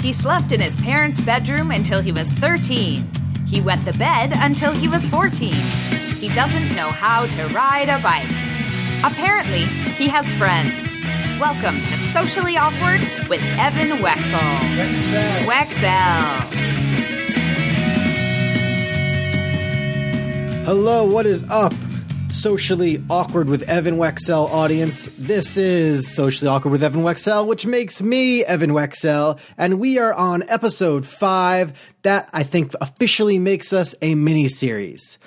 He slept in his parents' bedroom until he was 13. He wet the bed until he was 14. He doesn't know how to ride a bike. Apparently, he has friends. Welcome to Socially Awkward with Evan Wecksell. Wecksell. Hello, what is up? Socially Awkward with Evan Wecksell audience. This is Socially Awkward with Evan Wecksell, which makes me Evan Wecksell, and we are on episode 5. That I think officially makes us a mini series.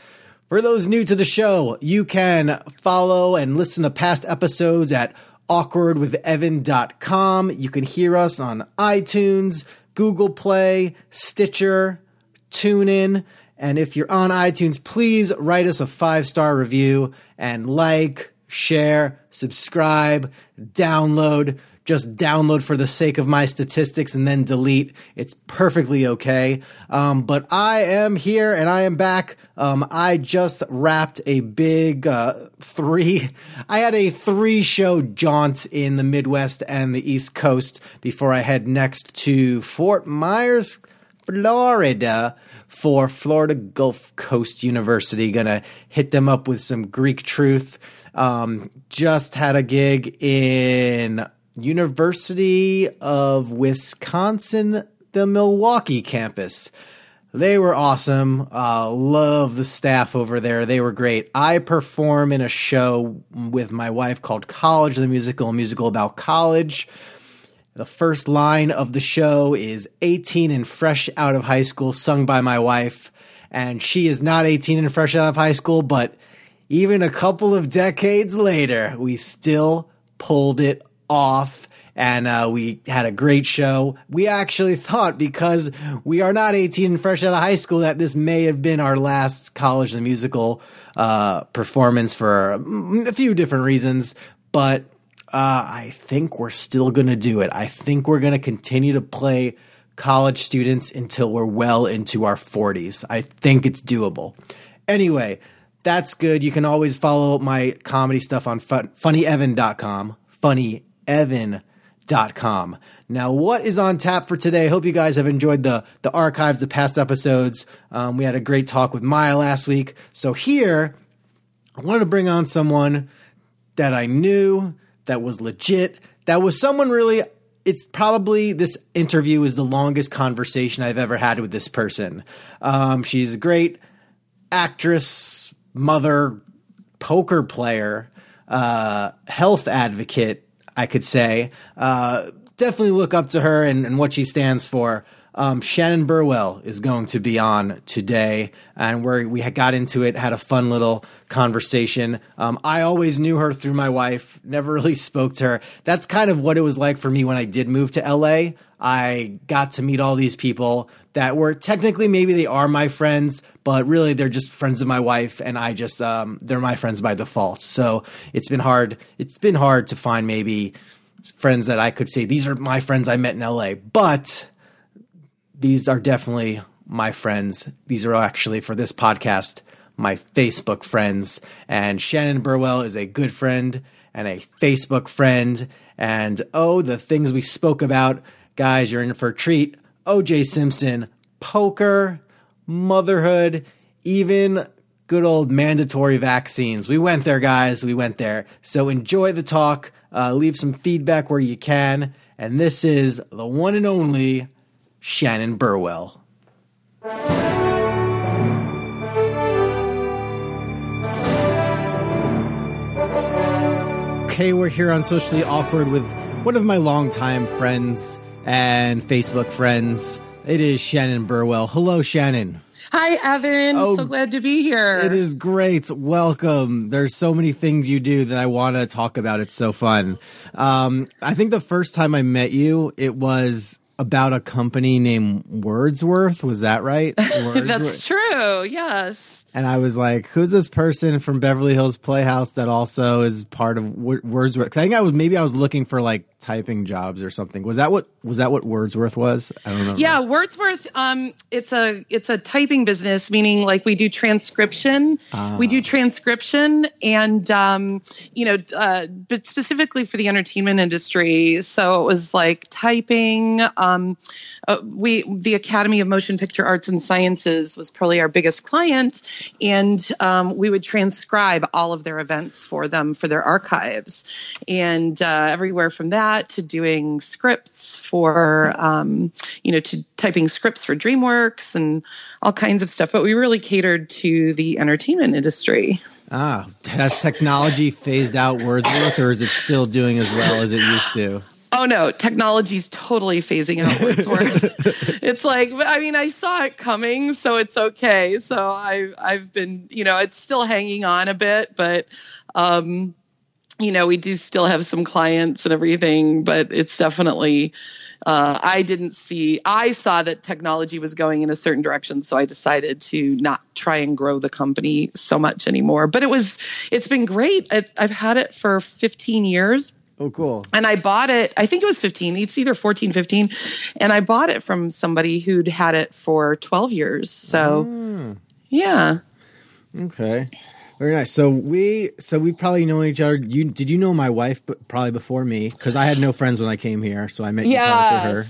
For those new to the show, you can follow and listen to past episodes at awkwardwithevan.com. You can hear us on iTunes, Google Play, Stitcher, TuneIn. And if you're on iTunes, please write us a five star review and like, share, subscribe, download. Just download for the sake of my statistics and then delete. It's perfectly okay. Um, but I am here and I am back. Um, I just wrapped a big uh, three. I had a three show jaunt in the Midwest and the East Coast before I head next to Fort Myers, Florida for Florida Gulf Coast University. Gonna hit them up with some Greek truth. Um, just had a gig in University of Wisconsin, the Milwaukee campus. They were awesome. Uh, love the staff over there. They were great. I perform in a show with my wife called College the Musical, a musical about college. The first line of the show is 18 and fresh out of high school, sung by my wife. And she is not 18 and fresh out of high school, but even a couple of decades later, we still pulled it off. And uh, we had a great show. We actually thought because we are not 18 and fresh out of high school that this may have been our last college the musical uh, performance for a few different reasons. But uh, I think we're still going to do it. I think we're going to continue to play college students until we're well into our 40s. I think it's doable. Anyway, that's good. You can always follow my comedy stuff on fun- funnyevan.com. Funnyevan.com. Now, what is on tap for today? Hope you guys have enjoyed the, the archives of past episodes. Um, we had a great talk with Maya last week. So, here, I wanted to bring on someone that I knew that was legit. That was someone really. It's probably this interview is the longest conversation I've ever had with this person. Um, she's a great actress, mother, poker player, uh, health advocate. I could say. Uh, definitely look up to her and, and what she stands for. Um, Shannon Burwell is going to be on today, and where we got into it, had a fun little conversation. Um, I always knew her through my wife, never really spoke to her. That's kind of what it was like for me when I did move to LA. I got to meet all these people that were technically maybe they are my friends, but really they're just friends of my wife, and I just um, they're my friends by default. So it's been hard. It's been hard to find maybe friends that I could say these are my friends I met in LA, but these are definitely my friends. These are actually for this podcast, my Facebook friends. And Shannon Burwell is a good friend and a Facebook friend. And oh, the things we spoke about, guys, you're in for a treat. OJ Simpson, poker, motherhood, even good old mandatory vaccines. We went there, guys. We went there. So enjoy the talk. Uh, leave some feedback where you can. And this is the one and only Shannon Burwell. Okay, we're here on Socially Awkward with one of my longtime friends and Facebook friends. It is Shannon Burwell. Hello, Shannon. Hi, Evan. Oh, so glad to be here. It is great. Welcome. There's so many things you do that I want to talk about. It's so fun. Um, I think the first time I met you, it was about a company named Wordsworth. Was that right? That's true. Yes. And I was like, "Who's this person from Beverly Hills Playhouse that also is part of Wordsworth?" Because I think I was maybe I was looking for like typing jobs or something. Was that what was that what Wordsworth was? I don't know. Yeah, Wordsworth. Um, it's a it's a typing business, meaning like we do transcription. Ah. We do transcription, and um, you know, uh, but specifically for the entertainment industry. So it was like typing. Um, uh, we the Academy of Motion Picture Arts and Sciences was probably our biggest client, and um, we would transcribe all of their events for them for their archives, and uh, everywhere from that to doing scripts for um, you know to typing scripts for DreamWorks and all kinds of stuff. But we really catered to the entertainment industry. Ah, has technology phased out Wordsworth, or is it still doing as well as it used to? Oh no, technology's totally phasing out Wordsworth. it's like I mean, I saw it coming, so it's okay. So I I've been, you know, it's still hanging on a bit, but um, you know, we do still have some clients and everything, but it's definitely uh, I didn't see, I saw that technology was going in a certain direction. So I decided to not try and grow the company so much anymore. But it was, it's been great. I, I've had it for 15 years, Oh, cool. And I bought it, I think it was 15. It's either 14, 15. And I bought it from somebody who'd had it for 12 years. So, mm. yeah. Okay. Very nice. So we, so we probably know each other. You did you know my wife? but Probably before me, because I had no friends when I came here, so I met you through her.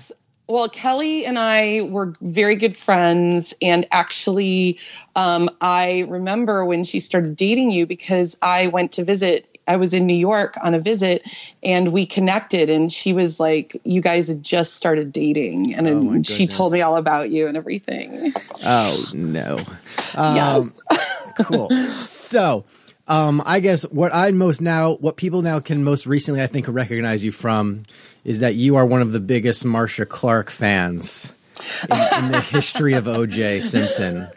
Well, Kelly and I were very good friends, and actually, um, I remember when she started dating you because I went to visit I was in New York on a visit and we connected and she was like, you guys had just started dating and oh she told me all about you and everything. Oh no. Um, yes. cool. So, um, I guess what I most now, what people now can most recently, I think, recognize you from is that you are one of the biggest Marcia Clark fans in, in the history of OJ Simpson.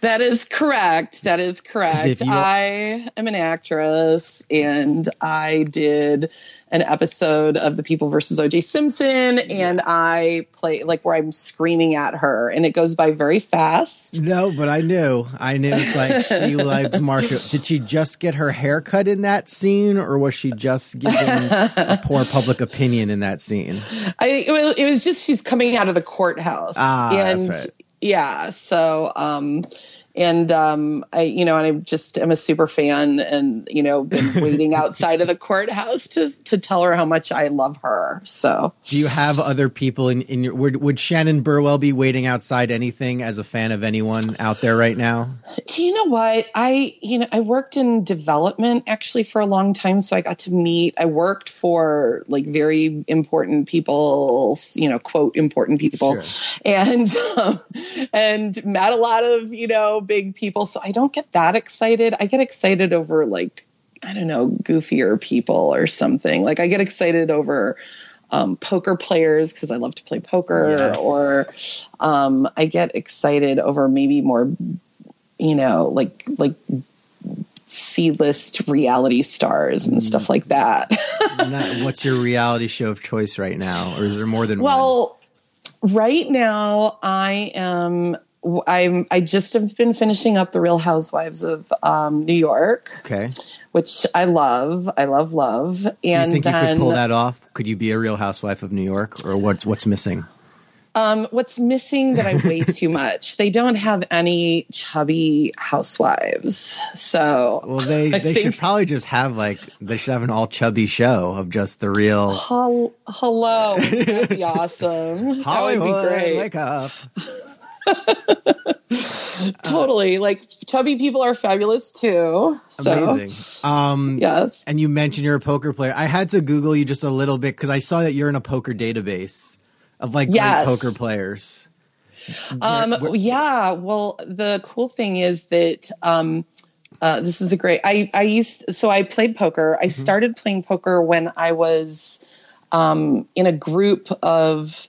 That is correct. That is correct. I am an actress and I did an episode of The People versus OJ Simpson, and I play like where I'm screaming at her, and it goes by very fast. No, but I knew, I knew it's like she likes Marcia. Did she just get her hair cut in that scene, or was she just giving a poor public opinion in that scene? I it was, it was just she's coming out of the courthouse, ah, and right. yeah, so um and um, I, you know, and I just am a super fan, and you know, been waiting outside of the courthouse to to tell her how much I love her. So, do you have other people in in your? Would, would Shannon Burwell be waiting outside anything as a fan of anyone out there right now? Do you know what I? You know, I worked in development actually for a long time, so I got to meet. I worked for like very important people, you know, quote important people, sure. and um, and met a lot of you know big people. So I don't get that excited. I get excited over like, I don't know, goofier people or something. Like I get excited over um, poker players because I love to play poker, yes. or um, I get excited over maybe more, you know, like like C-list reality stars and stuff like that. What's your reality show of choice right now, or is there more than one? well, one? right now I am I'm I just have been finishing up the Real Housewives of um, New York. Okay. Which I love. I love love. And Do you think then, you could pull that off? Could you be a Real Housewife of New York, or what's what's missing? Um, what's missing that I weigh too much? They don't have any chubby housewives. So well, they I they think, should probably just have like they should have an all chubby show of just the real. hello, that'd be awesome. Hollywood, that would be great. Wake up. totally. like chubby people are fabulous too. So. Amazing. Um, yes. And you mentioned you're a poker player. I had to Google you just a little bit because I saw that you're in a poker database of like yes. great poker players. Um, where, where, yeah. Well, the cool thing is that um, uh, this is a great. I I used so I played poker. I mm-hmm. started playing poker when I was um, in a group of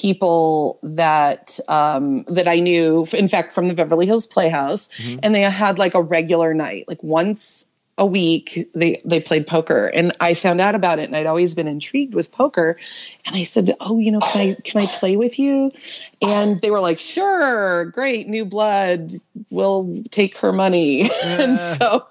people that um, that I knew, in fact, from the Beverly Hills Playhouse, mm-hmm. and they had like a regular night, like once a week they they played poker and I found out about it and I'd always been intrigued with poker and I said, "Oh, you know, can I can I play with you?" And they were like, "Sure, great, new blood. We'll take her money." and so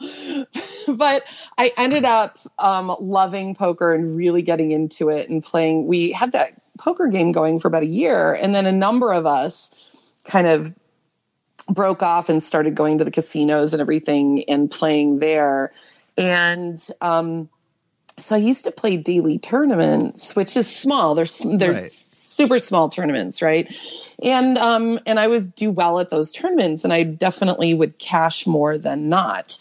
but I ended up um, loving poker and really getting into it and playing. We had that poker game going for about a year and then a number of us kind of broke off and started going to the casinos and everything and playing there. And um, so I used to play daily tournaments, which is small. They're they're right. super small tournaments, right? And um, and I was do well at those tournaments, and I definitely would cash more than not.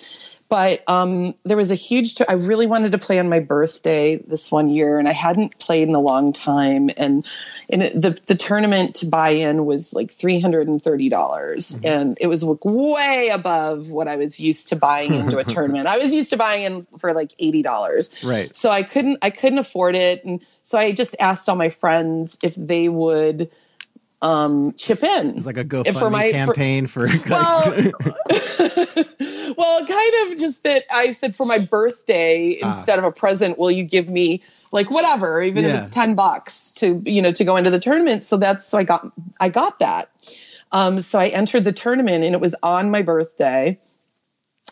But um, there was a huge. T- I really wanted to play on my birthday this one year, and I hadn't played in a long time. And and it, the the tournament to buy in was like three hundred and thirty dollars, mm-hmm. and it was way above what I was used to buying into a tournament. I was used to buying in for like eighty dollars. Right. So I couldn't I couldn't afford it, and so I just asked all my friends if they would um, chip in. It's like a GoFundMe for my, campaign for. for well, well, kind of just that I said for my birthday ah. instead of a present, will you give me like whatever, even yeah. if it's ten bucks to you know to go into the tournament? So that's so I got I got that. Um, so I entered the tournament and it was on my birthday.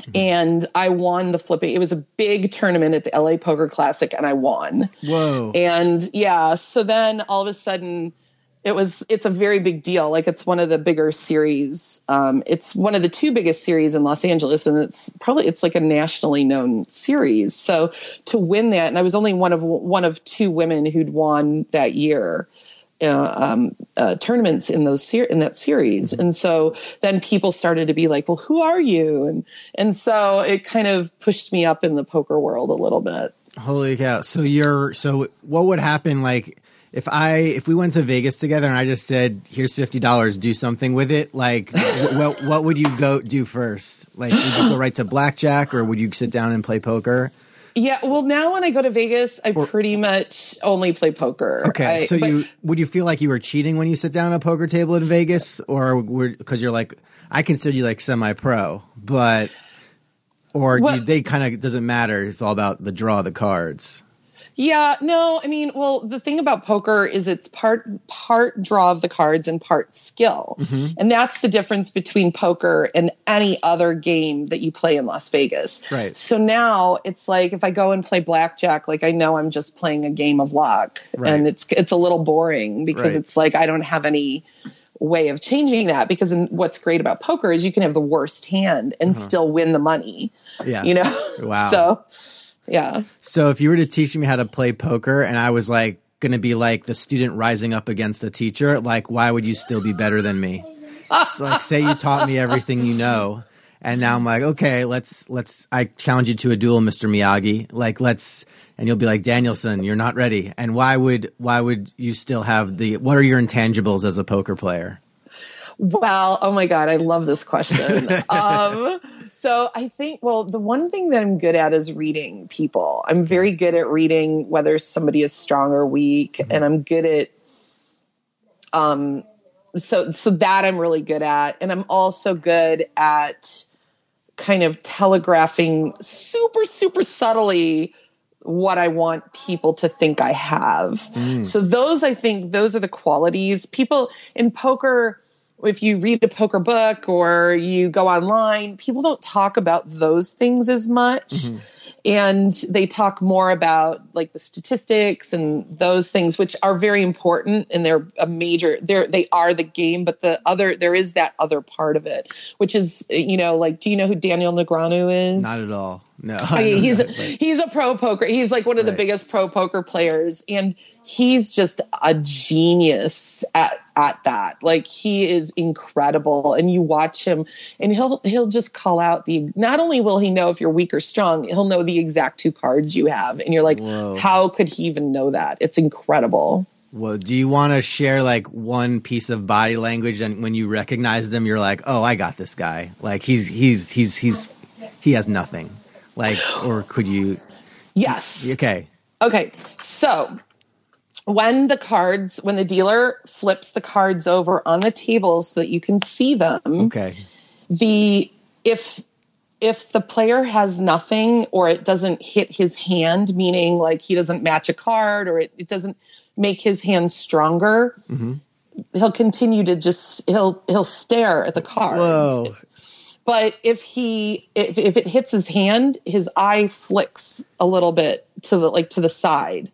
Mm-hmm. And I won the flipping. It was a big tournament at the LA Poker Classic, and I won. Whoa! And yeah, so then all of a sudden, it was it's a very big deal like it's one of the bigger series um, it's one of the two biggest series in los angeles and it's probably it's like a nationally known series so to win that and i was only one of one of two women who'd won that year uh, um, uh, tournaments in those ser- in that series, and so then people started to be like, "Well, who are you?" and and so it kind of pushed me up in the poker world a little bit. Holy cow! So you're so what would happen like? If I if we went to Vegas together and I just said, "Here's fifty dollars, do something with it," like what what would you go do first? Like, would you go right to blackjack, or would you sit down and play poker? Yeah, well, now when I go to Vegas, I or, pretty much only play poker. Okay, I, so but, you would you feel like you were cheating when you sit down at a poker table in Vegas, or because you're like, I consider you like semi-pro, but or well, you, they kind of doesn't matter. It's all about the draw of the cards. Yeah, no, I mean, well, the thing about poker is it's part part draw of the cards and part skill. Mm-hmm. And that's the difference between poker and any other game that you play in Las Vegas. Right. So now it's like if I go and play blackjack, like I know I'm just playing a game of luck right. and it's it's a little boring because right. it's like I don't have any way of changing that because what's great about poker is you can have the worst hand and uh-huh. still win the money. Yeah. You know. Wow. so yeah. So if you were to teach me how to play poker and I was like going to be like the student rising up against the teacher, like why would you still be better than me? so like say you taught me everything you know and now I'm like, okay, let's let's I challenge you to a duel, Mr. Miyagi. Like let's and you'll be like, Daniel-san, you're not ready. And why would why would you still have the what are your intangibles as a poker player? Well, oh my god, I love this question. um so I think, well, the one thing that I'm good at is reading people. I'm very good at reading whether somebody is strong or weak, mm-hmm. and I'm good at, um, so so that I'm really good at, and I'm also good at kind of telegraphing super super subtly what I want people to think I have. Mm. So those I think those are the qualities people in poker if you read a poker book or you go online, people don't talk about those things as much. Mm-hmm. And they talk more about like the statistics and those things, which are very important and they're a major, they're, they are the game, but the other, there is that other part of it, which is, you know, like, do you know who Daniel Negreanu is? Not at all. No, he's that, he's a pro poker. He's like one of right. the biggest pro poker players, and he's just a genius at at that. Like he is incredible, and you watch him, and he'll he'll just call out the. Not only will he know if you're weak or strong, he'll know the exact two cards you have, and you're like, Whoa. how could he even know that? It's incredible. Well, do you want to share like one piece of body language, and when you recognize them, you're like, oh, I got this guy. Like he's he's he's he's he has nothing. Like, or could you? Yes. Okay. Okay. So when the cards, when the dealer flips the cards over on the table so that you can see them. Okay. The if if the player has nothing or it doesn't hit his hand, meaning like he doesn't match a card or it, it doesn't make his hand stronger, mm-hmm. he'll continue to just he'll he'll stare at the cards. Whoa. But if he if, if it hits his hand, his eye flicks a little bit to the like to the side.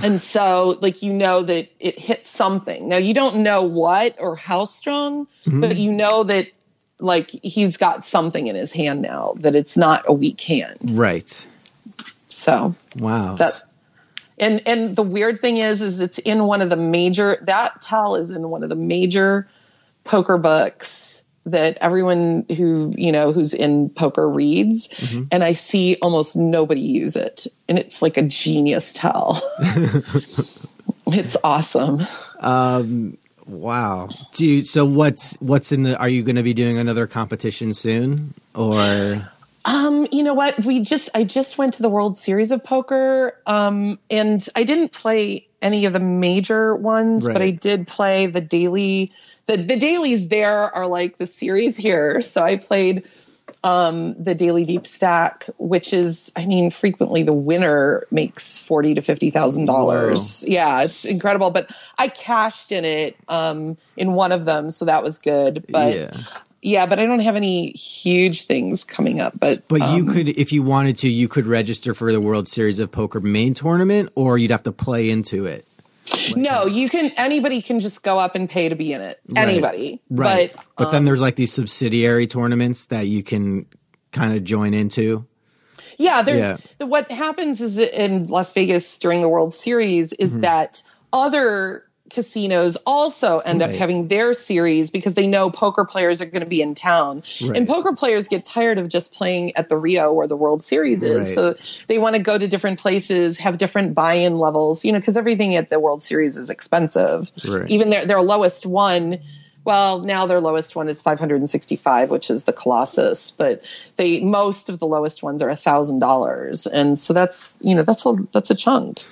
And so like you know that it hit something. Now you don't know what or how strong, mm-hmm. but you know that like he's got something in his hand now that it's not a weak hand. Right. So Wow. that and and the weird thing is is it's in one of the major that tell is in one of the major poker books that everyone who you know who's in poker reads and i see almost nobody use it and it's like a genius tell it's awesome um, Wow. Dude, so what's what's in the are you going to be doing another competition soon or Um, you know what? We just I just went to the World Series of Poker, um, and I didn't play any of the major ones, but I did play the daily. The the dailies there are like the series here. So I played um, the daily deep stack, which is, I mean, frequently the winner makes forty to fifty thousand dollars. Yeah, it's incredible. But I cashed in it um, in one of them, so that was good. But yeah. Yeah, but I don't have any huge things coming up. But But you um, could if you wanted to you could register for the World Series of Poker main tournament or you'd have to play into it. no, you can. Anybody can just go up and pay to be in it. Right. Anybody, Right. But But, then there's like these subsidiary tournaments that you can kind of join into. yeah, there's Yeah. the, what happens is in Las Vegas during the World Series is Mm-hmm. that other casinos also end up having their series because they know poker players are going to be in town Right. and poker players get tired of just playing at the rio where the world series is Right. so they want to go to different places have different buy-in levels you know because everything at the world series is expensive Right. even their, their lowest one well now their lowest one is 565 which is the colossus but they most of the lowest ones are a thousand dollars and so that's you know that's a that's a chunk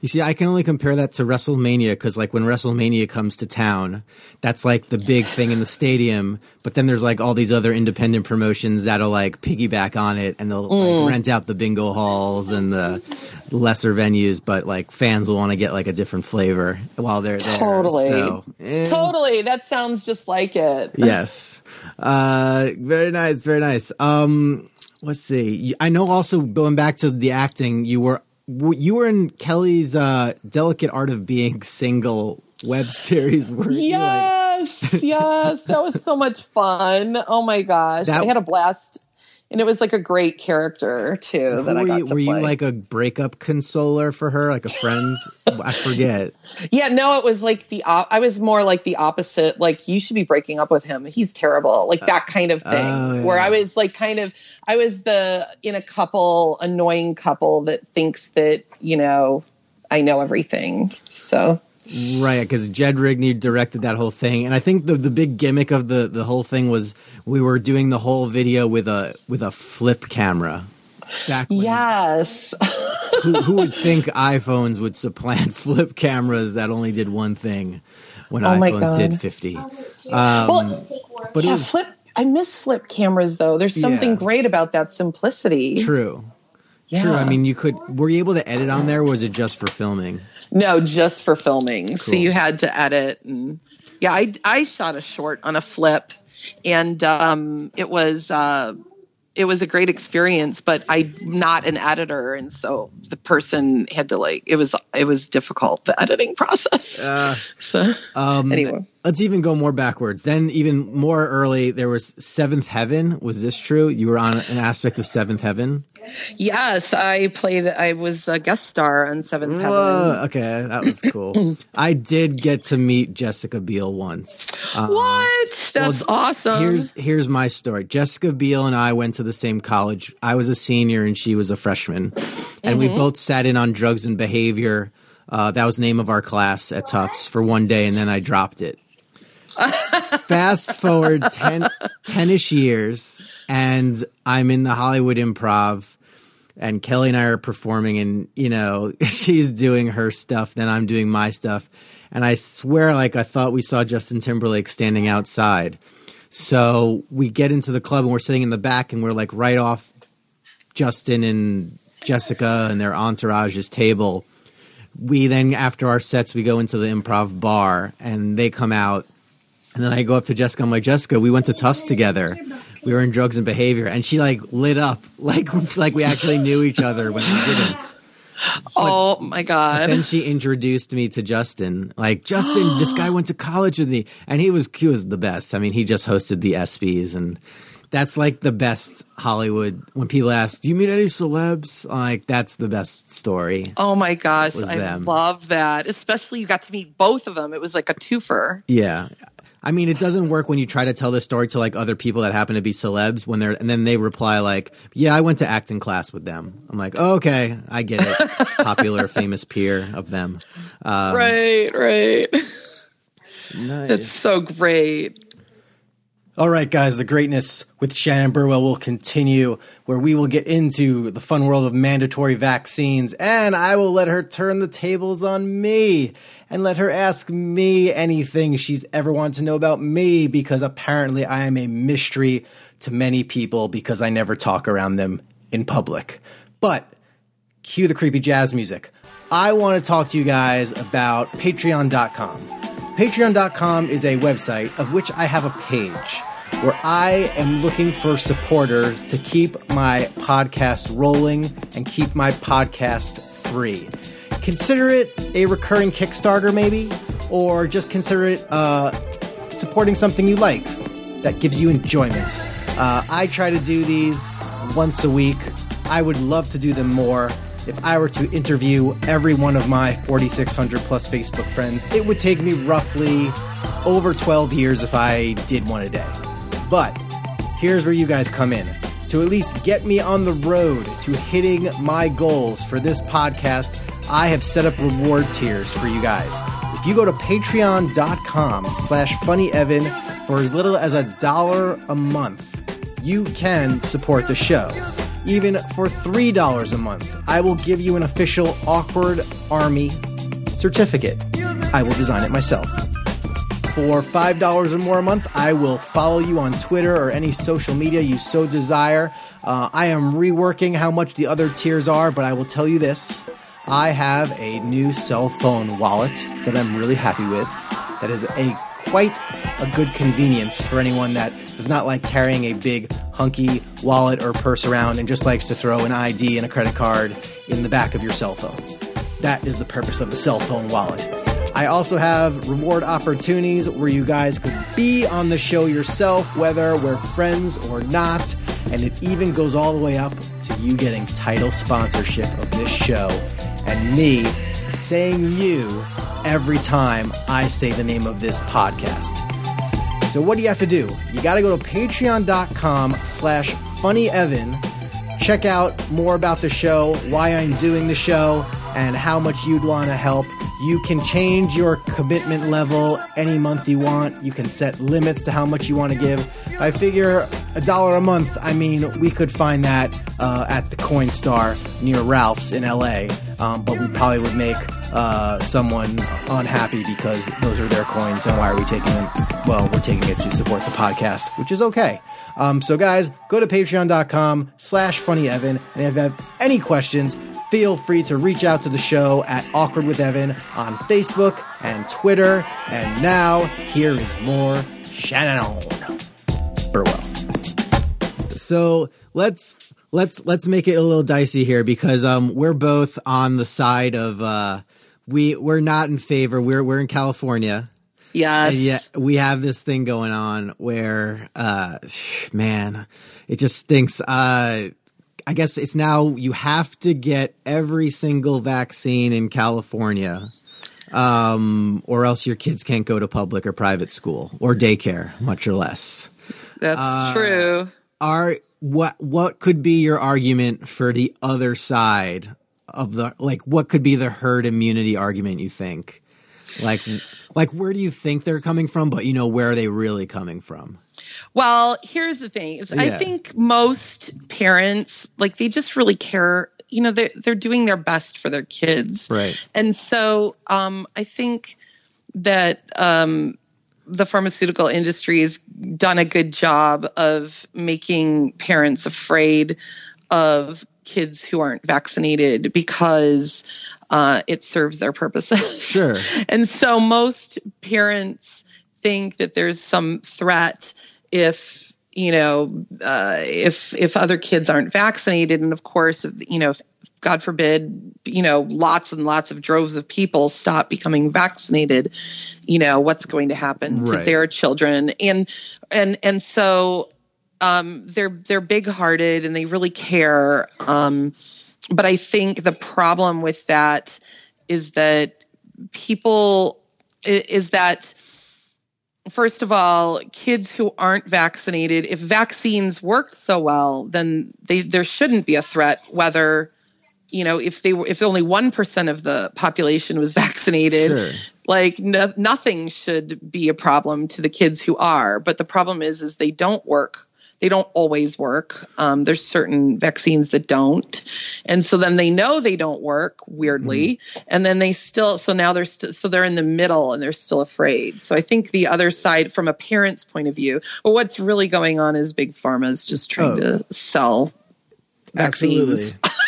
You see, I can only compare that to WrestleMania because, like, when WrestleMania comes to town, that's like the big thing in the stadium. But then there's like all these other independent promotions that'll like piggyback on it and they'll Mm. like, rent out the bingo halls and the lesser venues. But like, fans will want to get like a different flavor while they're there. Totally. So, eh. totally that sounds just like it yes. Uh, very nice. Very nice. Um, let's see. I know also going back to the acting, you were, you were in Kelly's, uh, delicate art of being single web series. Were you, like- Yes, yes, that was so much fun. Oh my gosh, That- I had a blast, and it was like a great character too that I were got you, to were play. you like a breakup consoler for her, like a friend? I forget. yeah, no, it was like the op- I was more like the opposite. Like you should be breaking up with him. He's terrible. Like that uh, kind of thing. Oh, yeah. Where I was like kind of I was the in a couple annoying couple that thinks that you know I know everything. So Right, because Jed Rigney directed that whole thing, and I think the the big gimmick of the the whole thing was we were doing the whole video with a with a flip camera. Back when, yes. who, who would think iPhones would supplant flip cameras that only did one thing when Oh iPhones did fifty? Um, well, But yeah, was flip. I miss flip cameras though. There's something Yeah. great about that simplicity. true. Yeah. True. I mean, you could. Were you able to edit on there? or Was it just for filming? No, just for filming. So you had to edit and yeah, I I shot a short on a flip and um it was uh it was a great experience, but I'm not an editor and so the person had to like it was it was difficult the editing process. Uh, so um, anyway. Let's even go more backwards. Then, even more early, there was Seventh Heaven. Was this true? You were on an aspect of Seventh Heaven. Yes, I played I was a guest star on Seventh Heaven. Okay, that was cool. I did get to meet Jessica Biel once. Um, What? That's awesome. Here's here's my story. Jessica Biel and I went to the same college. I was a senior and she was a freshman, and we both sat in on drugs and behavior. Uh, that was the name of our class at Tufts for one day, and then I dropped it. Fast forward 10, 10-ish years, and I'm in the Hollywood Improv, and Kelly and I are performing, and you know she's doing her stuff, then I'm doing my stuff, and I swear, like I thought we saw Justin Timberlake standing outside. So we get into the club and we're sitting in the back and we're like right off Justin and Jessica and their entourage's table. We then, after our sets, we go into the improv bar and they come out. And then I go up to Jessica. I'm like, Jessica, we went to Tufts together. We were in drugs and behavior, and she like lit up, like like we actually knew each other when we didn't. oh my god! Then she introduced me to Justin. Like Justin, this guy went to college with me, and he was he was the best. I mean, he just hosted the ESPYS, and that's like the best Hollywood. When people ask, "Do you meet any celebs?" Like that's the best story. Oh my gosh, I them. love that. Especially you got to meet both of them. It was like a twofer. Yeah. I mean, it doesn't work when you try to tell the story to like other people that happen to be celebs when they're, and then they reply like, "Yeah, I went to acting class with them." I'm like, oh, "Okay, I get it." Popular, famous peer of them. Um, right, right. nice. It's so great. All right, guys, the greatness with Shannon Burwell will continue, where we will get into the fun world of mandatory vaccines, and I will let her turn the tables on me and let her ask me anything she's ever wanted to know about me, because apparently I am a mystery to many people because I never talk around them in public. But cue the creepy jazz music. I want to talk to you guys about patreon.com. Patreon.com is a website of which I have a page where I am looking for supporters to keep my podcast rolling and keep my podcast free. Consider it a recurring Kickstarter, maybe, or just consider it uh, supporting something you like that gives you enjoyment. Uh, I try to do these once a week. I would love to do them more. If I were to interview every one of my 4,600 plus Facebook friends, it would take me roughly over 12 years if I did one a day. But here's where you guys come in. To at least get me on the road to hitting my goals for this podcast, I have set up reward tiers for you guys. If you go to patreon.com slash funnyevan for as little as a dollar a month, you can support the show. Even for $3 a month, I will give you an official Awkward Army certificate. I will design it myself. For $5 or more a month, I will follow you on Twitter or any social media you so desire. Uh, I am reworking how much the other tiers are, but I will tell you this I have a new cell phone wallet that I'm really happy with. That is a quite a good convenience for anyone that does not like carrying a big hunky wallet or purse around and just likes to throw an ID and a credit card in the back of your cell phone. That is the purpose of the cell phone wallet. I also have reward opportunities where you guys could be on the show yourself, whether we're friends or not. And it even goes all the way up to you getting title sponsorship of this show and me saying you every time I say the name of this podcast. So what do you have to do? You got to go to patreon.com slash funnyevan. Check out more about the show, why I'm doing the show, and how much you'd want to help. You can change your commitment level any month you want. You can set limits to how much you want to give. I figure a dollar a month, I mean, we could find that uh, at the Coinstar near Ralph's in LA, um, but we probably would make uh, someone unhappy because those are their coins, and why are we taking them? Well, we're taking it to support the podcast, which is okay. Um, so, guys, go to patreon.com slash funny funnyevan, and if you have any questions, feel free to reach out to the show at Awkward with Evan on Facebook and Twitter. And now, here is more Shannon Burwell. So let's let's let's make it a little dicey here because um we're both on the side of uh we we're not in favor. We're we're in California. Yes. And yet we have this thing going on where uh man, it just stinks. Uh I guess it's now you have to get every single vaccine in California. Um, or else your kids can't go to public or private school or daycare, much or less. That's Uh, true. Are what what could be your argument for the other side of the like what could be the herd immunity argument you think? Like like where do you think they're coming from, but you know where are they really coming from? Well, here's the thing: is I think most parents like they just really care. You know, they're they're doing their best for their kids, Right. And so, um, I think that um, the pharmaceutical industry has done a good job of making parents afraid of kids who aren't vaccinated because uh, it serves their purposes. Sure. and so most parents think that there's some threat if you know uh, if if other kids aren't vaccinated, and of course, you know, if, God forbid, you know, lots and lots of droves of people stop becoming vaccinated, you know, what's going to happen Right. to their children, and and and so um, they're they're big hearted and they really care. Um, but I think the problem with that is that people is that first of all, kids who aren't vaccinated, if vaccines worked so well, then they there shouldn't be a threat whether you know if they were if only 1% of the population was vaccinated Sure. like no, nothing should be a problem to the kids who are but the problem is is they don't work they don't always work. Um, there's certain vaccines that don't. And so then they know they don't work weirdly. And then they still so now they're st- so they're in the middle and they're still afraid. So i think the other side from a parent's point of view well what's really going on is big pharma is just trying Oh. to sell vaccines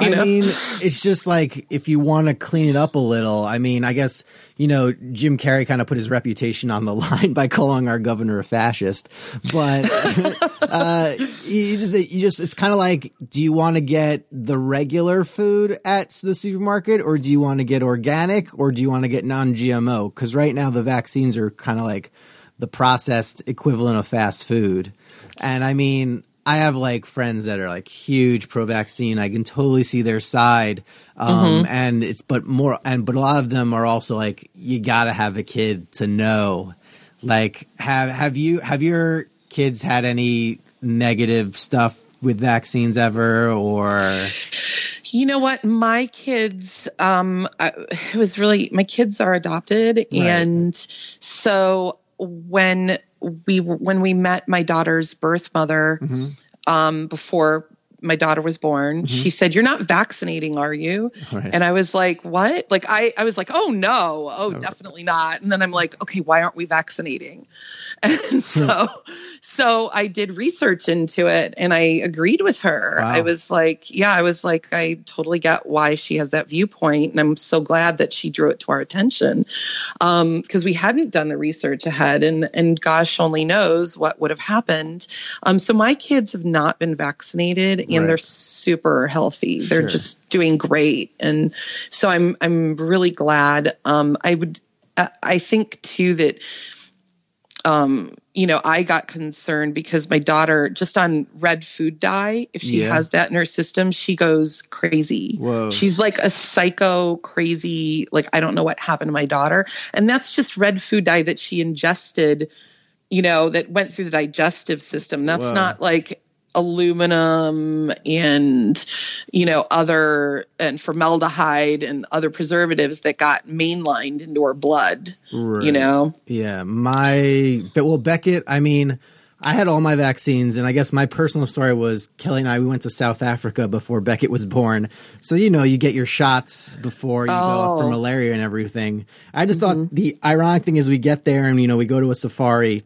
I know? mean, it's just like if you want to clean it up a little. I mean, I guess you know Jim Carrey kind of put his reputation on the line by calling our governor a fascist, but uh, you just, you just it's kind of like, do you want to get the regular food at the supermarket, or do you want to get organic, or do you want to get non-GMO? Because right now the vaccines are kind of like the processed equivalent of fast food, and I mean. I have like friends that are like huge pro vaccine. I can totally see their side. Um, and it's, but more, and, but a lot of them are also like, you gotta have a kid to know. Like, have, have you, have your kids had any negative stuff with vaccines ever or? You know what? My kids, um, I, it was really my kids are adopted, and so when we when we met my daughter's birth mother, um, before my daughter was born, she said, "You're not vaccinating, are you?" Right. And I was like, "What?" Like I, I was like, "Oh no, oh definitely not." And then I'm like, "Okay, why aren't we vaccinating?" And so, so I did research into it, and I agreed with her. Wow. I was like, "Yeah," I was like, "I totally get why she has that viewpoint," and I'm so glad that she drew it to our attention because we hadn't done the research ahead, and and gosh only knows what would have happened. Um, so my kids have not been vaccinated, and Right. they're super healthy. They're Sure. just doing great, and so I'm I'm really glad. Um, I would I think too that um, you know, I got concerned because my daughter, just on red food dye, if she Yeah. has that in her system, she goes crazy. Whoa. She's like a psycho, crazy, like, I don't know what happened to my daughter. And that's just red food dye that she ingested, you know, that went through the digestive system. That's Whoa. not like aluminum and you know other and formaldehyde and other preservatives that got mainlined into our blood you know Yeah, my but well Beckett. I mean, I had all my vaccines, and I guess my personal story was Kelly and I. We went to South Africa before Beckett was born, so you know you get your shots before you go off for Oh. malaria and everything. I just thought mm-hmm. the ironic thing is we get there and you know we go to a safari,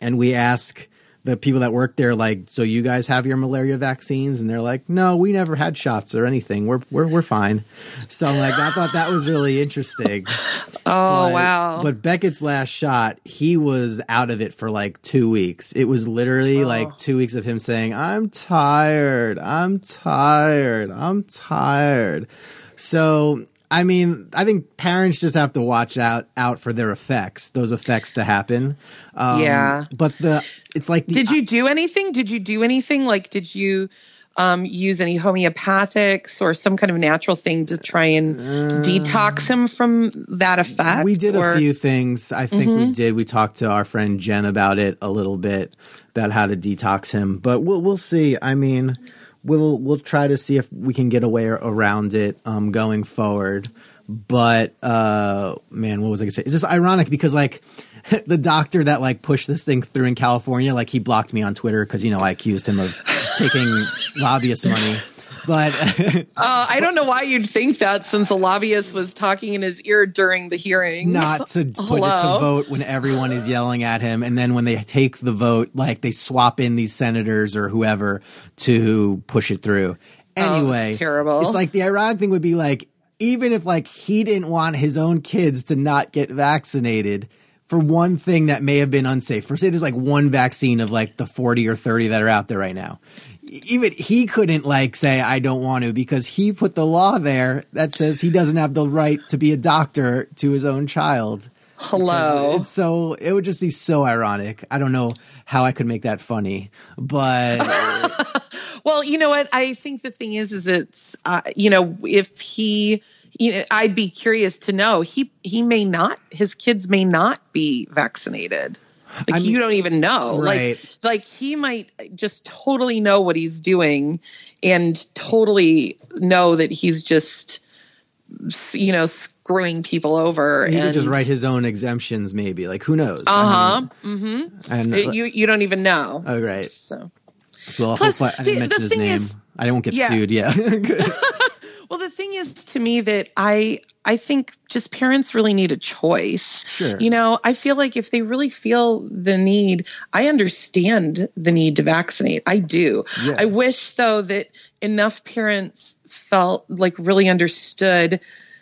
and we ask the people that work there like, so you guys have your malaria vaccines, and they're like, no, we never had shots or anything. We're we're we're fine. So like I thought that was really interesting. oh But- wow But Beckett's last shot, he was out of it for like two weeks. It was literally oh. like two weeks of him saying, I'm tired. I'm tired. I'm tired. So, I mean, I think parents just have to watch out out for their effects, those effects to happen. Um, Yeah. But the, it's like, the, Did you do anything? Did you do anything? Like, did you um, use any homeopathics or some kind of natural thing to try and detox him from that effect? Uh, We did Or- a few things. I think we did. We talked to our friend Jen about it a little bit about how to detox him, but we'll we'll see. I mean, we'll we'll try to see if we can get away around it um, going forward. But uh, man, what was I gonna say? It's just ironic because like the doctor that like pushed this thing through in California, like he blocked me on Twitter because you know I accused him of taking lobbyist money. But uh, I don't know why you'd think that since a lobbyist was talking in his ear during the hearing. Not to put it to vote when everyone is yelling at him, and then when they take the vote, like they swap in these senators or whoever to push it through. Anyway, oh, it's terrible. It's like the ironic thing would be like even if like he didn't want his own kids to not get vaccinated for one thing that may have been unsafe. For say there's like one vaccine of like the 40 or 30 that are out there right now. Even he couldn't like say I don't want to because he put the law there that says he doesn't have the right to be a doctor to his own child. Hello. It's so it would just be so ironic. I don't know how I could make that funny, but well, you know what? I think the thing is, is it's uh, you know if he you know I'd be curious to know he he may not his kids may not be vaccinated. Like I mean, you don't even know. Right. Like like he might just totally know what he's doing and totally know that he's just you know screwing people over he and could just write his own exemptions maybe. Like who knows? Uh-huh. I mean, mm-hmm. and it, you you don't even know. Oh right. So. Well Plus, I didn't mention his name. is, I won't get yeah. sued yeah well the thing is to me that I I think just parents really need a choice sure. you know I feel like if they really feel the need I understand the need to vaccinate I do yeah. I wish though that enough parents felt like really understood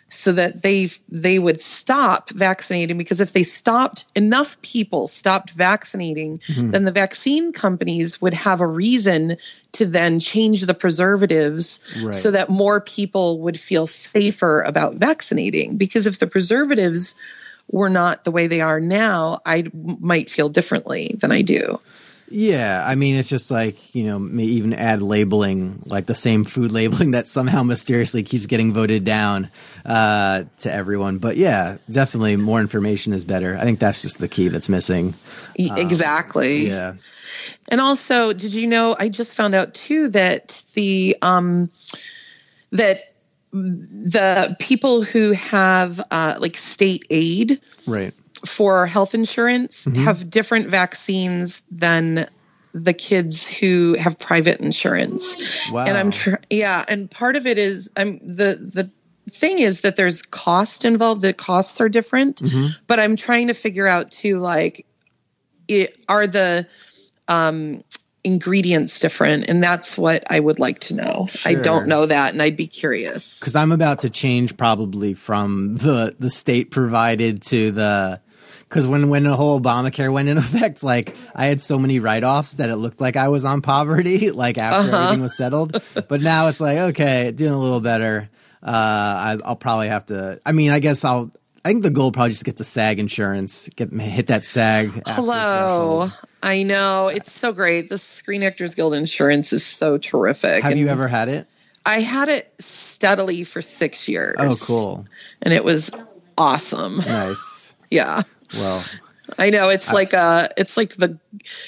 so that they they would stop vaccinating because if they stopped enough people stopped vaccinating mm-hmm. then the vaccine companies would have a reason to then change the preservatives right. so that more people would feel safer about vaccinating because if the preservatives were not the way they are now I might feel differently than I do yeah, I mean, it's just like you know, may even add labeling, like the same food labeling that somehow mysteriously keeps getting voted down uh, to everyone. But yeah, definitely more information is better. I think that's just the key that's missing. Exactly. Um, yeah. And also, did you know? I just found out too that the um, that the people who have uh, like state aid, right for health insurance mm-hmm. have different vaccines than the kids who have private insurance. Wow. And I'm tr- yeah, and part of it is I'm the the thing is that there's cost involved. The costs are different, mm-hmm. but I'm trying to figure out too like it, are the um ingredients different and that's what i would like to know sure. i don't know that and i'd be curious because i'm about to change probably from the the state provided to the because when when the whole Obamacare went in effect, like I had so many write offs that it looked like I was on poverty, like after uh-huh. everything was settled. but now it's like okay, doing a little better. Uh, I, will probably have to. I mean, I guess I'll. I think the goal probably just get the SAG insurance, get hit that SAG. Hello, I know it's so great. The Screen Actors Guild insurance is so terrific. Have and you ever had it? I had it steadily for six years. Oh, cool! And it was awesome. Nice. yeah. Well, I know it's I, like uh it's like the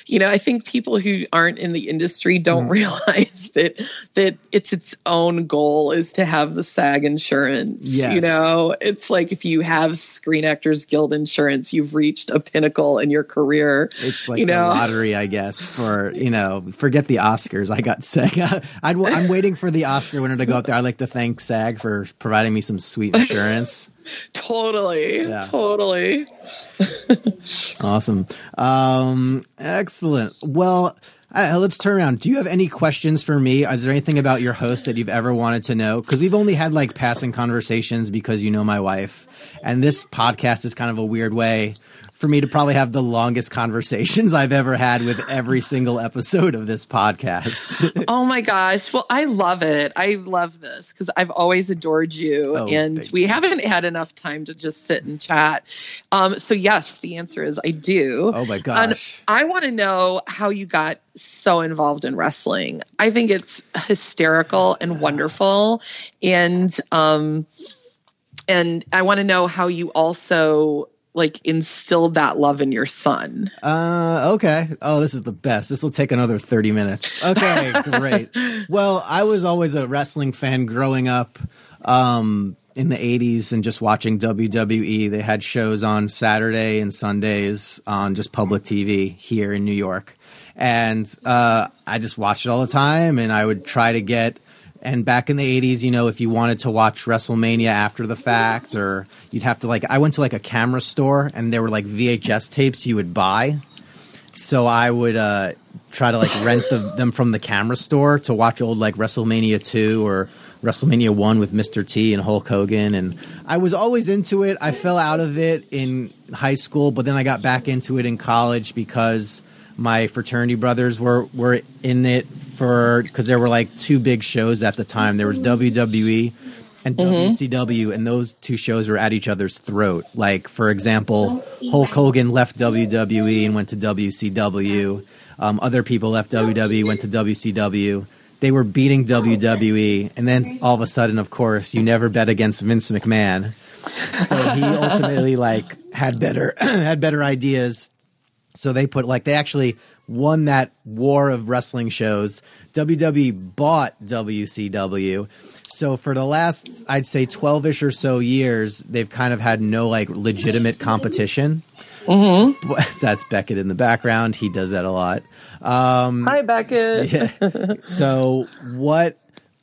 you know I think people who aren't in the industry don't mm. realize that that it's its own goal is to have the SAG insurance. Yes. You know, it's like if you have Screen Actors Guild insurance, you've reached a pinnacle in your career. It's like you know? lottery, I guess. For you know, forget the Oscars. I got SAG. i am waiting for the Oscar winner to go up there. I'd like to thank SAG for providing me some sweet insurance totally. Yeah. totally. Awesome. Um excellent. Well uh, let's turn around. Do you have any questions for me? Is there anything about your host that you've ever wanted to know? Because we've only had like passing conversations because you know my wife. And this podcast is kind of a weird way for me to probably have the longest conversations I've ever had with every single episode of this podcast. oh my gosh. Well, I love it. I love this because I've always adored you oh, and we you. haven't had enough time to just sit and chat. Um, so yes, the answer is I do. Oh my gosh. And I want to know how you got so involved in wrestling. I think it's hysterical and wonderful. And, um, and I want to know how you also like instilled that love in your son? Uh, okay. Oh, this is the best. This will take another 30 minutes. Okay, great. well, I was always a wrestling fan growing up. Um, in the 80s and just watching WWE. They had shows on Saturday and Sundays on just public TV here in New York. And uh, I just watched it all the time and I would try to get And back in the 80s, you know, if you wanted to watch WrestleMania after the fact, or you'd have to like, I went to like a camera store and there were like VHS tapes you would buy. So I would uh, try to like rent the, them from the camera store to watch old like WrestleMania 2 or WrestleMania 1 with Mr. T and Hulk Hogan. And I was always into it. I fell out of it in high school, but then I got back into it in college because my fraternity brothers were were in it for because there were like two big shows at the time. There was WWE and WCW, and those two shows were at each other's throat. Like for example, Hulk Hogan left WWE and went to WCW. Um, other people left WWE, went to WCW. They were beating WWE, and then all of a sudden, of course, you never bet against Vince McMahon. So he ultimately like had better had better ideas so they put like they actually won that war of wrestling shows. WWE bought WCW. So for the last I'd say 12ish or so years, they've kind of had no like legitimate competition. Mm-hmm. That's Beckett in the background. He does that a lot. Um, Hi, Beckett. yeah. So what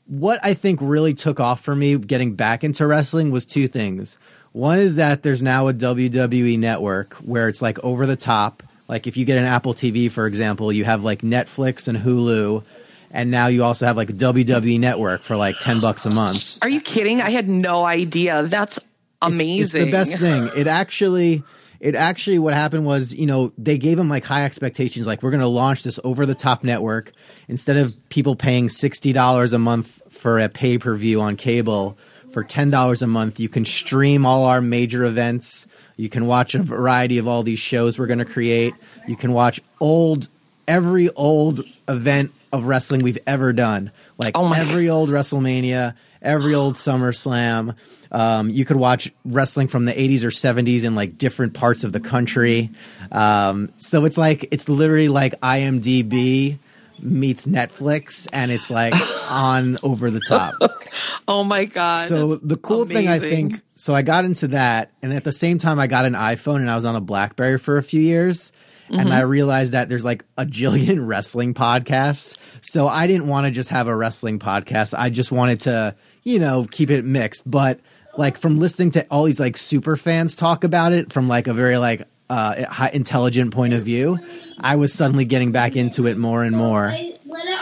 what I think really took off for me getting back into wrestling was two things. One is that there's now a WWE network where it's like over the top. Like if you get an Apple TV, for example, you have like Netflix and Hulu, and now you also have like WWE Network for like ten bucks a month. Are you kidding? I had no idea. That's amazing. It's the best thing. It actually, it actually, what happened was, you know, they gave them like high expectations. Like, we're going to launch this over the top network instead of people paying sixty dollars a month for a pay per view on cable. For ten dollars a month, you can stream all our major events. You can watch a variety of all these shows we're going to create. You can watch old, every old event of wrestling we've ever done, like Oh every old WrestleMania, every old SummerSlam. Um, you could watch wrestling from the 80s or 70s in like different parts of the country. Um, so it's like it's literally like IMDb meets Netflix, and it's like on over the top. oh my god. So the cool thing I think so I got into that and at the same time I got an iPhone and I was on a BlackBerry for a few years and Mm-hmm. I realized that there's like a jillion wrestling podcasts. So I didn't want to just have a wrestling podcast. I just wanted to, you know, keep it mixed, but like from listening to all these like super fans talk about it from like a very like uh high, intelligent point of view, I was suddenly getting back into it more and more.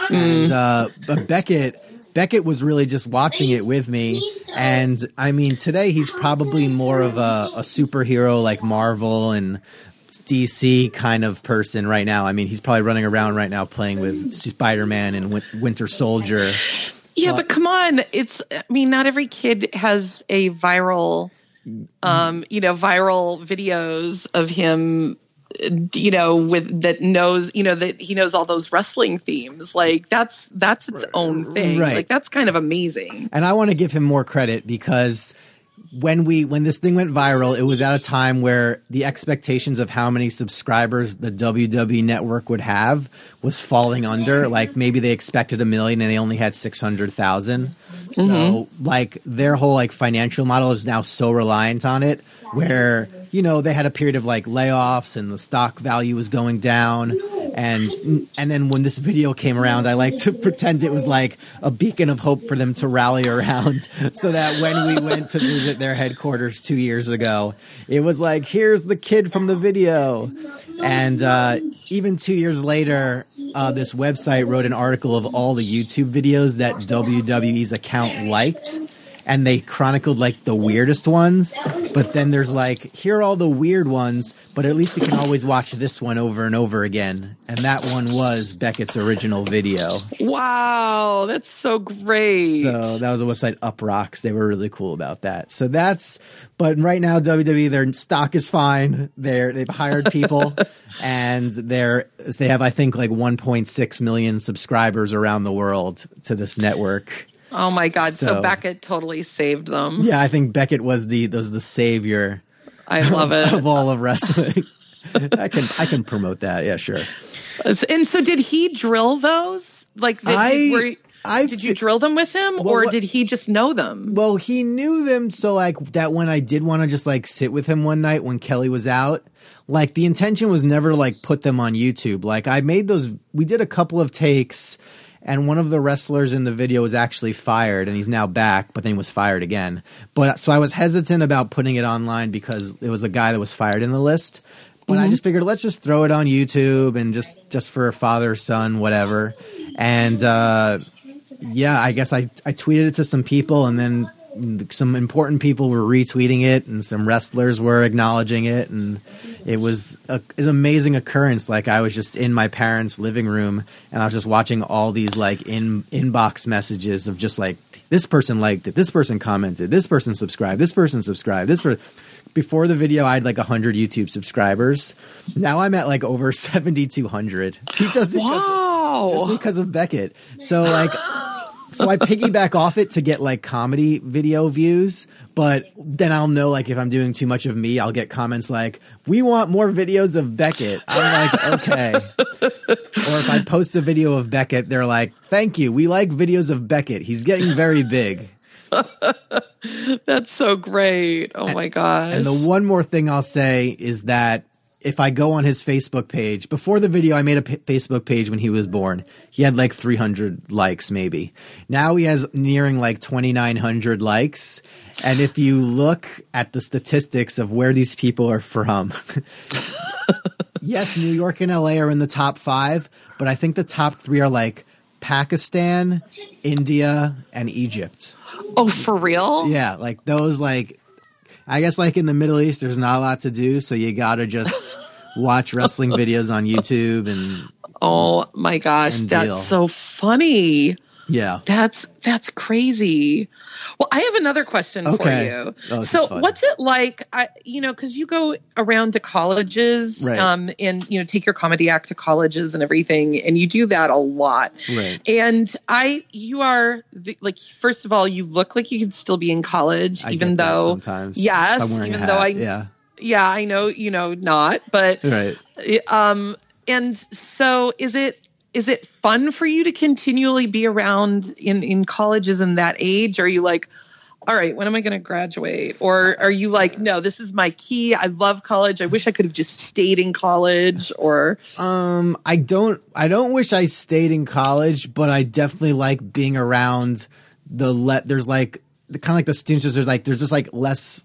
And uh, but Beckett, Beckett was really just watching it with me. And I mean, today he's probably more of a, a superhero like Marvel and DC kind of person right now. I mean, he's probably running around right now playing with Spider Man and Win- Winter Soldier. Yeah, but come on. It's I mean, not every kid has a viral um, you know, viral videos of him you know with that knows you know that he knows all those wrestling themes. Like that's that's its own thing. Right. like that's kind of amazing. And I want to give him more credit because when we when this thing went viral, it was at a time where the expectations of how many subscribers the WWE network would have was falling under. Like maybe they expected a million and they only had six hundred thousand. So mm-hmm. like their whole like financial model is now so reliant on it where you know they had a period of like layoffs and the stock value was going down and and then when this video came around i like to pretend it was like a beacon of hope for them to rally around so that when we went to visit their headquarters two years ago it was like here's the kid from the video. And uh, even two years later uh, this website wrote an article of all the youtube videos that wwe's account liked and they chronicled like the weirdest ones. But then there's like, here are all the weird ones, but at least we can always watch this one over and over again. And that one was Beckett's original video. wow that's so great So that was a website, Uproxx. They were really cool about that. So that's, but right now WWE, their stock is fine. They're they've hired people, and they're they have I think like 1.6 million subscribers around the world to this network. Oh my god so, So- beckett totally saved them Yeah, I think Beckett was the was the savior. i love of it all of wrestling. I can I can promote that. Yeah, sure. and so did he drill those like that I- were, did you drill them with him or what- did he just know them Well, he knew them so like that when I did want to just like sit with him one night when Kelly was out, like the intention was never like put them on YouTube. Like I made those we did a couple of takes and one of the wrestlers in the video was actually fired and he's now back but then he was fired again. But so i was hesitant about putting it online because it was a guy that was fired in the list. But i just figured let's just throw it on youtube and just just for father son whatever. And uh yeah i guess i i tweeted it to some people and then some important people were retweeting it and some wrestlers were acknowledging it. And it was a, an amazing occurrence. Like i was just in my parents living room and i was just watching all these like in inbox messages of just like this person liked it this person commented this person subscribed this person subscribed this person before the video i had like 100 youtube subscribers. Now i'm at like over 7200 just because, Wow. just because of beckett. So like so I piggyback off it to get like comedy video views, but then I'll know like if I'm doing too much of me, I'll get comments like, "We want more videos of Beckett." I'm like, "Okay." or if I post a video of Beckett, they're like, "Thank you. We like videos of Beckett. He's getting very big." That's so great. Oh my gosh. And the one more thing I'll say is that if I go on his Facebook page, before the video, I made a p- Facebook page when he was born. He had like 300 likes, maybe. Now he has nearing like 2,900 likes. And if you look at the statistics of where these people are from, yes, New York and LA are in the top five, but I think the top three are like Pakistan, India, and Egypt. oh, for real? Yeah, like those like I guess like in the Middle East there's not a lot to do, so you gotta just watch wrestling videos on YouTube and Oh my gosh, And that's so funny. Yeah. That's that's crazy. Well, I have another question Okay. for you. Oh, so, what's it like? I, you know, because you go around to colleges, Right. um, and you know, take your comedy act to colleges and everything, and you do that a lot. Right. And I, you are the, like, first of all, you look like you could still be in college, I even though, sometimes yes, I'm wearing a even though I, yeah. yeah, I know, you know, not, but Right. um and so is it is it fun for you to continually be around in in colleges in that age? Are you like all right when am i going to graduate? Or are you like no this is my key. I love college. I wish i could have just stayed in college or? Um I don't I don't wish I stayed in college, but I definitely like being around the let there's like the kind of like the students there's like there's just like less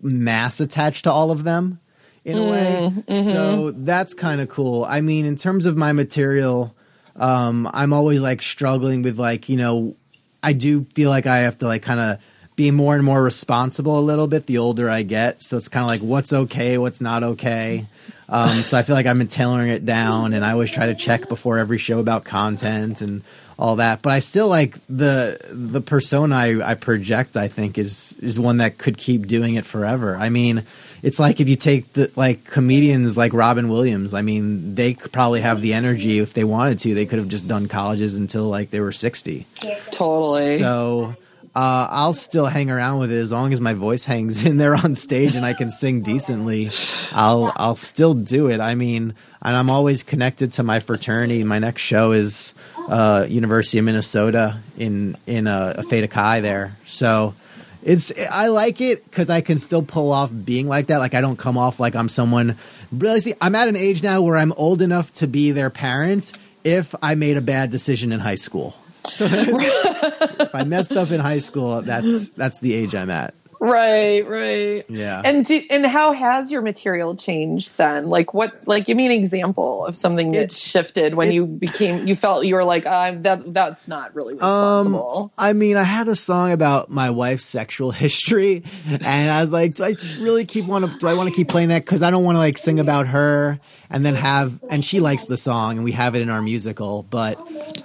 mass attached to all of them in a way. So that's kind of cool. I mean, in terms of my material, um, I'm always like struggling with like, you know, I do feel like I have to like kind of be more and more responsible a little bit the older I get. So it's kind of like what's okay, what's not okay. Um, so I feel like I've been tailoring it down, and I always try to check before every show about content and all that. But I still like the the persona I, I project. I think is is one that could keep doing it forever. I mean, it's like if you take the like comedians like Robin Williams. I mean, they could probably have the energy if they wanted to. They could have just done colleges until like they were sixty. totally So uh, I'll still hang around with it as long as my voice hangs in there on stage and I can sing decently. I'll I'll still do it. I mean, and I'm always connected to my fraternity. My next show is uh, University of Minnesota in in a, a Theta Chi there. So. It's I like it because I can still pull off being like that. Like I don't come off like I'm someone. Really, see, I'm at an age now where I'm old enough to be their parent if I made a bad decision in high school. if I messed up in high school, that's that's the age I'm at. Right right Yeah. and do, and how has your material changed then like what like give me an example of something that shifted when it- you became you felt you were like uh, that that's not really responsible Um, I mean, I had a song about my wife's sexual history, and I was like, do I really keep want to? Do I want to keep playing that? Because I don't want to like sing about her and then have, and she likes the song, and we have it in our musical, but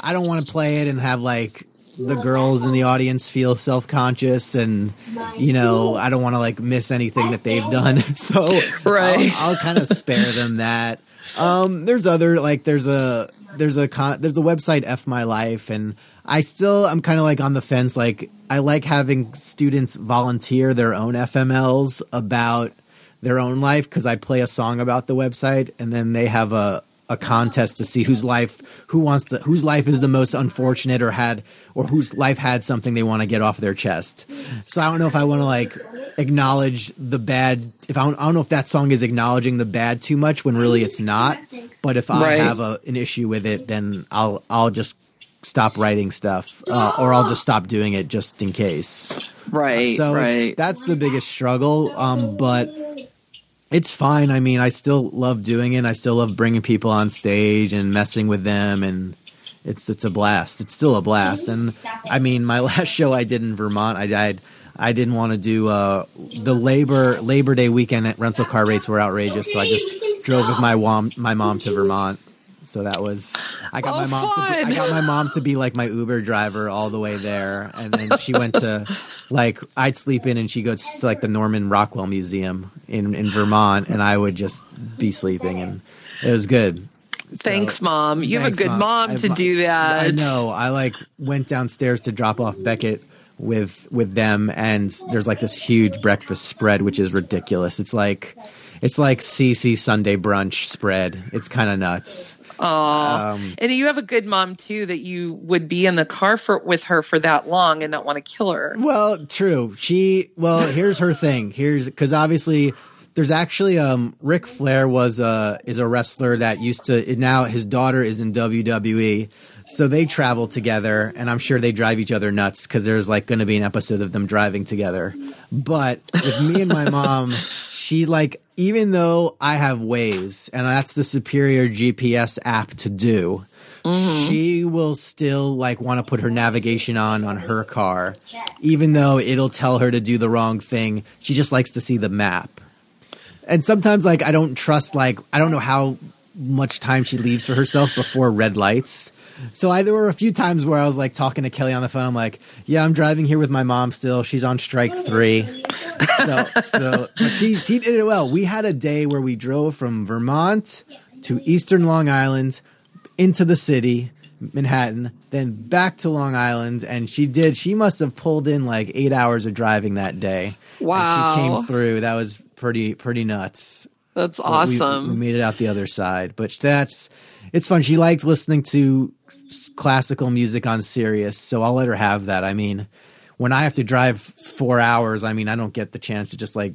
I don't want to play it and have like the girls in the audience feel self conscious, and you know, I don't want to like miss anything that they've done. So Right. I'll, I'll kind of spare them that. Um, there's other like there's a there's a con- there's a website F My Life, and I still I'm kind of like on the fence. Like I like having students volunteer their own FMLs about their own life because I play a song about the website, and then they have a a contest to see whose life who wants to whose life is the most unfortunate or had or whose life had something they want to get off their chest. So I don't know if I want to like acknowledge the bad if I don't, I don't know if that song is acknowledging the bad too much when really it's not. But if I Right. have a, an issue with it, then I'll I'll just stop writing stuff, uh, or I'll just stop doing it just in case. Right. So right. that's the biggest struggle. Um, but it's fine. I mean, I still love doing it. I still love bringing people on stage and messing with them, and it's it's a blast. It's still a blast. And I mean, my last show I did in Vermont, I died. I didn't want to do uh, the labor Labor Day weekend. Rental car rates were outrageous, so I just drove with my mom my mom to Vermont. So that was I got Oh, my mom. To be, I got my mom to be like my Uber driver all the way there, and then she went to like I'd sleep in, and she goes to like the Norman Rockwell Museum in in Vermont, and I would just be sleeping, and it was good. Thanks, mom. You have a good Mom. mom, to I- do that. I know. I like went downstairs to drop off Beckett with with them, and there's like this huge breakfast spread, which is ridiculous. It's like it's like CC Sunday brunch spread. It's kind of nuts. Um, And you have a good mom too that you would be in the car for with her for that long and not want to kill her. Well, true. She well, here's her thing. Here's because obviously there's actually um Ric Flair was a is a wrestler that used to now his daughter is in WWE. So they travel together, and I'm sure they drive each other nuts because there's like going to be an episode of them driving together. But with me and my mom, she like even though I have Waze, and that's the superior GPS app to do, mm-hmm. she will still like want to put her navigation on on her car even though it'll tell her to do the wrong thing. She just likes to see the map. And sometimes like i don't trust like i don't know how much time she leaves for herself before red lights so I, there were a few times where I was like talking to Kelly on the phone. I'm like, "Yeah, I'm driving here with my mom still. She's on strike three. So, so but she she did it well. We had a day where we drove from Vermont to Eastern Long Island into the city, Manhattan, then back to Long Island, and she did. She must have pulled in like eight hours of driving that day. And Wow. she came through. That was pretty pretty nuts. That's But we- awesome. We, made it out the other side, but that's it's fun. She liked listening to classical music on Sirius, so I'll let her have that. I mean, when I have to drive four hours, I mean, I don't get the chance to just like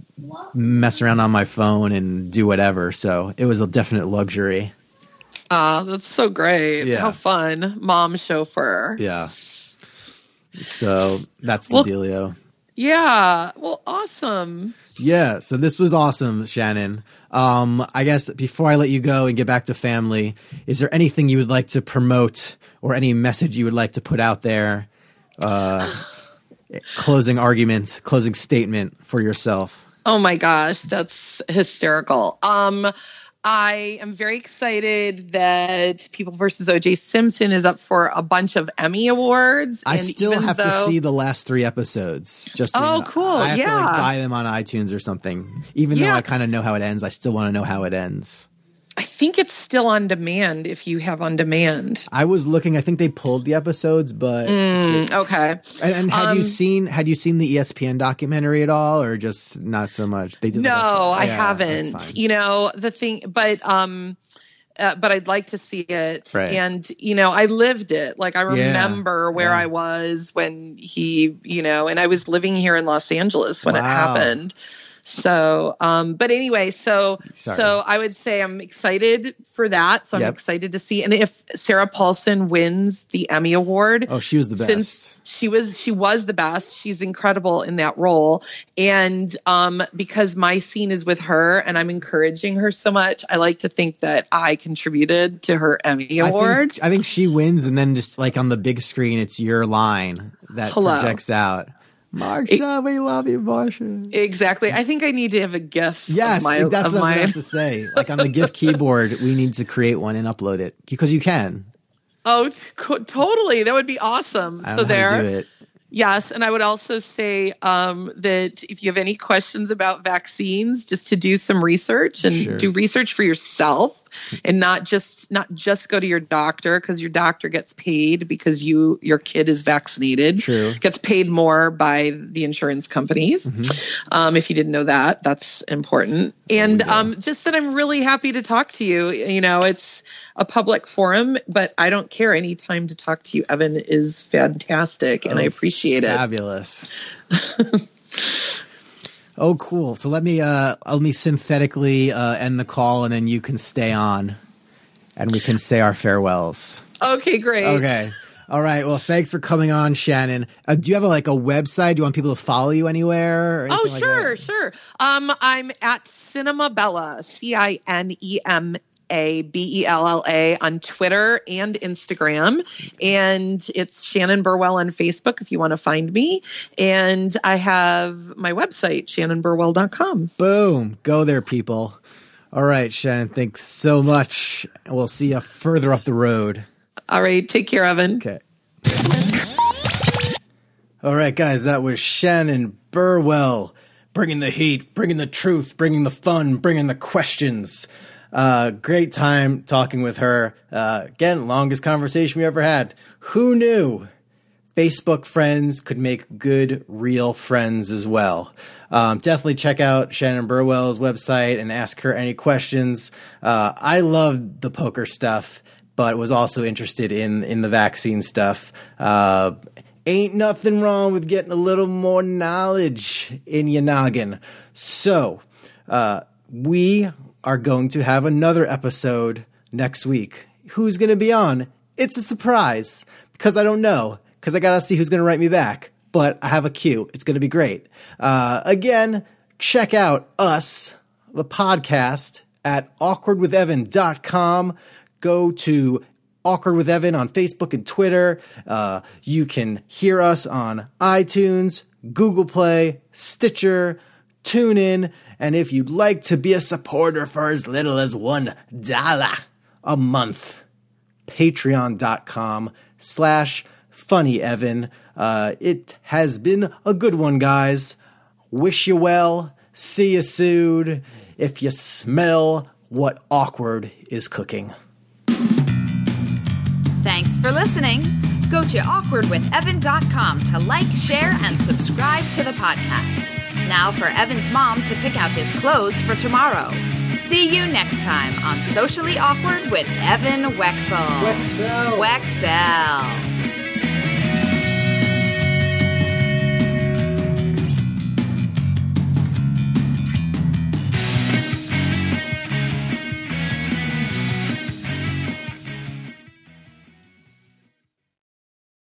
mess around on my phone and do whatever. So it was a definite luxury. Ah, that's so great. Yeah. How fun. Mom chauffeur. Yeah. So that's the Well- dealio. Yeah. Well, awesome. Yeah, so this was awesome, Shannon. Um, I guess before I let you go and get back to family, is there anything you would like to promote or any message you would like to put out there? Uh, closing argument, closing statement for yourself. Oh my gosh, that's hysterical. Um, I am very excited that People versus OJ Simpson is up for a bunch of Emmy awards. I still have though- to see the last three episodes. Just so you Oh, know. cool. I have to like Yeah. buy them on iTunes or something. Even though I kind of know how it ends, I still want to know how it ends. I think it's still on demand if you have on demand. I was looking. I think they pulled the episodes, but Mm, okay. And, and had you Um, seen had you seen the ESPN documentary at all, or just not so much? They did. No, I yeah, haven't. You know, the thing, but um, uh, but I'd like to see it. Right. And you know, I lived it. Like I Yeah, remember where yeah. I was when he, you know, and I was living here in Los Angeles when it happened. So, um, but anyway, so Sorry. so I would say I'm excited for that. So I'm Yep. excited to see, and if Sarah Paulson wins the Emmy award, Oh, she was the best. since she was she was the best she's incredible in that role and um because my scene is with her and i'm encouraging her so much i like to think that i contributed to her emmy I award think, I think she wins, and then just like on the big screen, it's your line that Hello. projects out. Marcia, we love you, Marcia. exactly i think i need to have a gif Yes, my, that's what I have to say. Like on the GIF keyboard, we need to create one and upload it because you can. oh t- totally that would be awesome so don't know how to there do it. Yes, and I would also say um, that if you have any questions about vaccines, just to do some research and Sure. do research for yourself, and not just not just go to your doctor because your doctor gets paid because you your kid is vaccinated. True. gets paid more by the insurance companies. Mm-hmm. Um, if you didn't know that, that's important. And um, just that I'm really happy to talk to you. You know, it's a public forum, but I don't care. Any time to talk to you, Evan, is fantastic, and I Oh, appreciate it. Fabulous. oh, cool. So let me uh let me synthetically uh, end the call, and then you can stay on, and we can say our farewells. Okay, great. Okay. All right. Well, thanks for coming on, Shannon. Uh, do you have a, like a website? Do you want people to follow you anywhere? or Oh, anything like sure, sure. Um, I'm at Cinema Bella, C I N E M A B E L L A on Twitter and Instagram. And it's Shannon Burwell on Facebook if you want to find me. And I have my website, shannonburwell.com. Boom. Go there, people. All right, Shannon. Thanks so much. We'll see you further up the road. All right, take care, Evan. Okay. All right, guys, that was Shannon Burwell bringing the heat, bringing the truth, bringing the fun, bringing the questions. Uh, great time talking with her. Uh, again, longest conversation we ever had. Who knew Facebook friends could make good, real friends as well? Um, definitely check out Shannon Burwell's website and ask her any questions. Uh, I love the poker stuff but was also interested in in the vaccine stuff. Uh, ain't nothing wrong with getting a little more knowledge in your noggin. So, uh, we are going to have another episode next week. Who's going to be on? It's a surprise because I don't know because I got to see who's going to write me back. But I have a cue. It's going to be great. Uh, again, check out us, the podcast, at awkwardwithevan.com go to Awkward with Evan on Facebook and Twitter. Uh, you can hear us on iTunes, Google Play, Stitcher, TuneIn, and if you'd like to be a supporter for as little as one dollar a month, patreon.com slash funny evan. Uh, it has been a good one guys. Wish you well. See you soon. If you smell what awkward is cooking. Thanks for listening. Go to awkwardwithevan.com to like, share, and subscribe to the podcast. Now for Evan's mom to pick out his clothes for tomorrow. See you next time on Socially Awkward with Evan Wecksell. Wecksell. Wecksell.